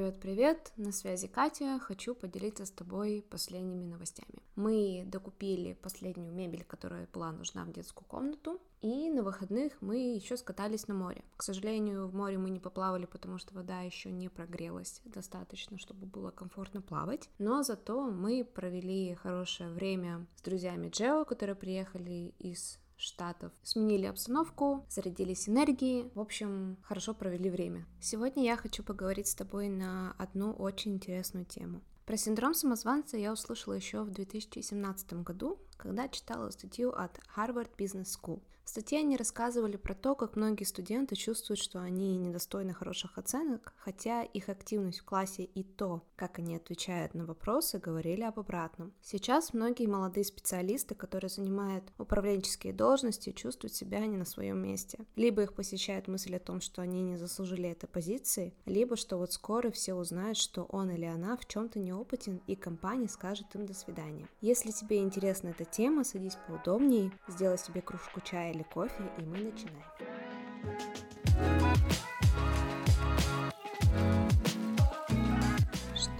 Привет-привет, на связи Катя, хочу поделиться с тобой последними новостями. Мы докупили последнюю мебель, которая была нужна в детскую комнату, и на выходных мы еще скатались на море. К сожалению, в море мы не поплавали, потому что вода еще не прогрелась достаточно, чтобы было комфортно плавать. Но зато мы провели хорошее время с друзьями Джео, которые приехали из Штатов. Сменили обстановку, зарядились энергией, в общем, хорошо провели время. Сегодня я хочу поговорить с тобой на одну очень интересную тему. Про синдром самозванца я услышала еще в 2017 году, когда читала статью от Harvard Business School. В статье они рассказывали про то, как многие студенты чувствуют, что они недостойны хороших оценок, хотя их активность в классе и то, как они отвечают на вопросы, говорили об обратном. Сейчас многие молодые специалисты, которые занимают управленческие должности, чувствуют себя не на своем месте. Либо их посещает мысль о том, что они не заслужили этой позиции, либо что вот скоро все узнают, что он или она в чем-то неопытен, и компания скажет им до свидания. Если тебе интересна эта тема, садись поудобнее, сделай себе кружку чая или кофе, и мы начинаем.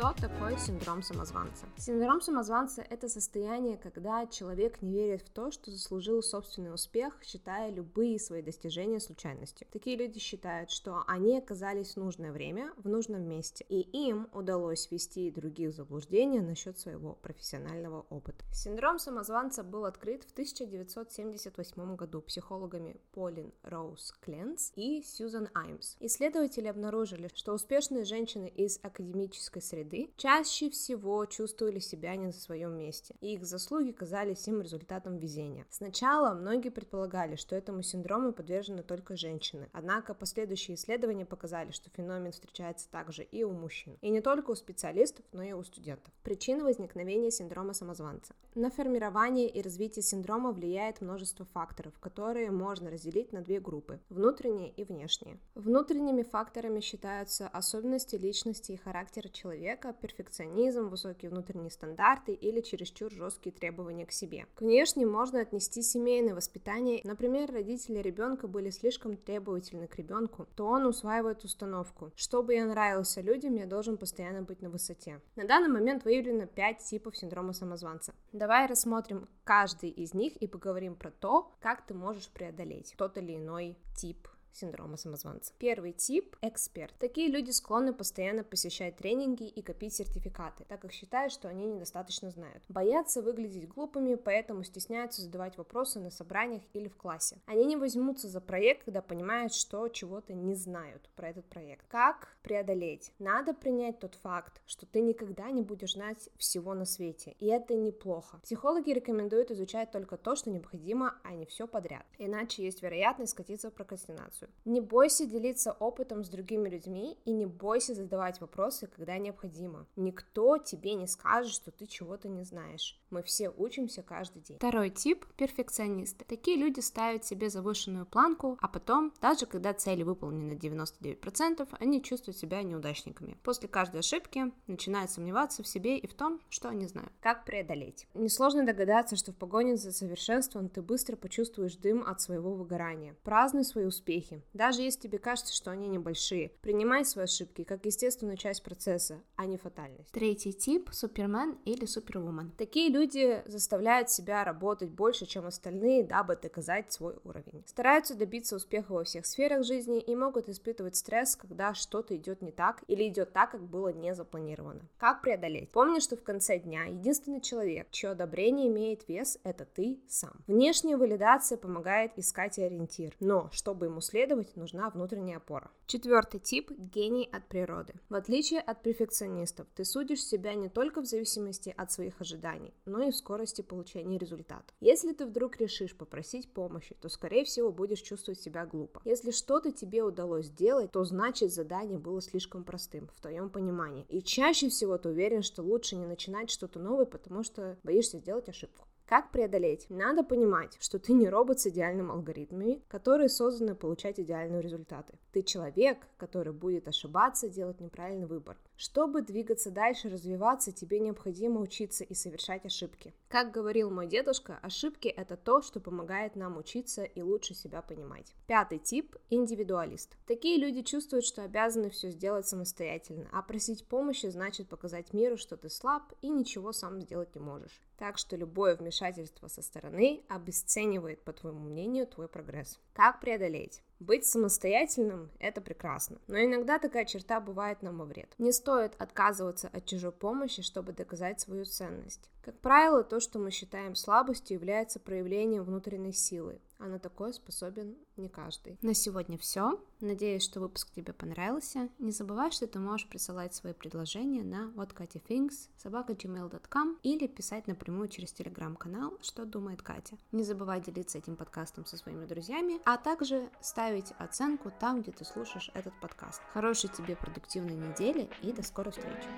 Что такое синдром самозванца? Синдром самозванца – это состояние, когда человек не верит в то, что заслужил собственный успех, считая любые свои достижения случайностью. Такие люди считают, что они оказались в нужное время, в нужном месте, и им удалось ввести других в заблуждение насчет своего профессионального опыта. Синдром самозванца был открыт в 1978 году психологами Полин Роуз Кленс и Сьюзан Аймс. Исследователи обнаружили, что успешные женщины из академической среды среды чаще всего чувствовали себя не на своем месте, и их заслуги казались им результатом везения. Сначала многие предполагали, что этому синдрому подвержены только женщины, однако последующие исследования показали, что феномен встречается также и у мужчин, и не только у специалистов, но и у студентов. Причины возникновения синдрома самозванца. На формирование и развитие синдрома влияет множество факторов, которые можно разделить на две группы – внутренние и внешние. Внутренними факторами считаются особенности личности и характера человека, человека, перфекционизм, высокие внутренние стандарты или чересчур жесткие требования к себе. К внешним можно отнести семейное воспитание. Например, родители ребенка были слишком требовательны к ребенку, то он усваивает установку. Чтобы я нравился людям, я должен постоянно быть на высоте. На данный момент выявлено 5 типов синдрома самозванца. Давай рассмотрим каждый из них и поговорим про то, как ты можешь преодолеть тот или иной тип синдрома самозванца. Первый тип – эксперт. Такие люди склонны постоянно посещать тренинги и копить сертификаты, так как считают, что они недостаточно знают. Боятся выглядеть глупыми, поэтому стесняются задавать вопросы на собраниях или в классе. Они не возьмутся за проект, когда понимают, что чего-то не знают про этот проект. Как преодолеть? Надо принять тот факт, что ты никогда не будешь знать всего на свете, и это неплохо. Психологи рекомендуют изучать только то, что необходимо, а не все подряд. Иначе есть вероятность скатиться в прокрастинацию информацию. Не бойся делиться опытом с другими людьми и не бойся задавать вопросы, когда необходимо. Никто тебе не скажет, что ты чего-то не знаешь. Мы все учимся каждый день. Второй тип – перфекционисты. Такие люди ставят себе завышенную планку, а потом, даже когда цели выполнены на 99%, они чувствуют себя неудачниками. После каждой ошибки начинают сомневаться в себе и в том, что они знают. Как преодолеть? Несложно догадаться, что в погоне за совершенством ты быстро почувствуешь дым от своего выгорания. Празднуй свои успехи, успехи, даже если тебе кажется, что они небольшие. Принимай свои ошибки как естественную часть процесса, а не фатальность. Третий тип – супермен или супервумен. Такие люди заставляют себя работать больше, чем остальные, дабы доказать свой уровень. Стараются добиться успеха во всех сферах жизни и могут испытывать стресс, когда что-то идет не так или идет так, как было не запланировано. Как преодолеть? Помни, что в конце дня единственный человек, чье одобрение имеет вес, это ты сам. Внешняя валидация помогает искать ориентир, но чтобы ему следовать, следовать, нужна внутренняя опора. Четвертый тип – гений от природы. В отличие от перфекционистов, ты судишь себя не только в зависимости от своих ожиданий, но и в скорости получения результатов. Если ты вдруг решишь попросить помощи, то, скорее всего, будешь чувствовать себя глупо. Если что-то тебе удалось сделать, то значит задание было слишком простым, в твоем понимании. И чаще всего ты уверен, что лучше не начинать что-то новое, потому что боишься сделать ошибку. Как преодолеть? Надо понимать, что ты не робот с идеальными алгоритмами, которые созданы получать идеальные результаты. Ты человек, который будет ошибаться, делать неправильный выбор. Чтобы двигаться дальше, развиваться, тебе необходимо учиться и совершать ошибки. Как говорил мой дедушка, ошибки – это то, что помогает нам учиться и лучше себя понимать. Пятый тип – индивидуалист. Такие люди чувствуют, что обязаны все сделать самостоятельно, а просить помощи значит показать миру, что ты слаб и ничего сам сделать не можешь. Так что любое вмешательство со стороны обесценивает, по твоему мнению, твой прогресс. Как преодолеть? Быть самостоятельным – это прекрасно, но иногда такая черта бывает нам во вред. Не стоит отказываться от чужой помощи, чтобы доказать свою ценность. Как правило, то, что мы считаем слабостью, является проявлением внутренней силы, а на такое способен не каждый. На сегодня все. Надеюсь, что выпуск тебе понравился. Не забывай, что ты можешь присылать свои предложения на whatkatyathings или писать напрямую через телеграм-канал «Что думает Катя». Не забывай делиться этим подкастом со своими друзьями, а также ставить оценку там, где ты слушаешь этот подкаст. Хорошей тебе продуктивной недели и до скорой встречи!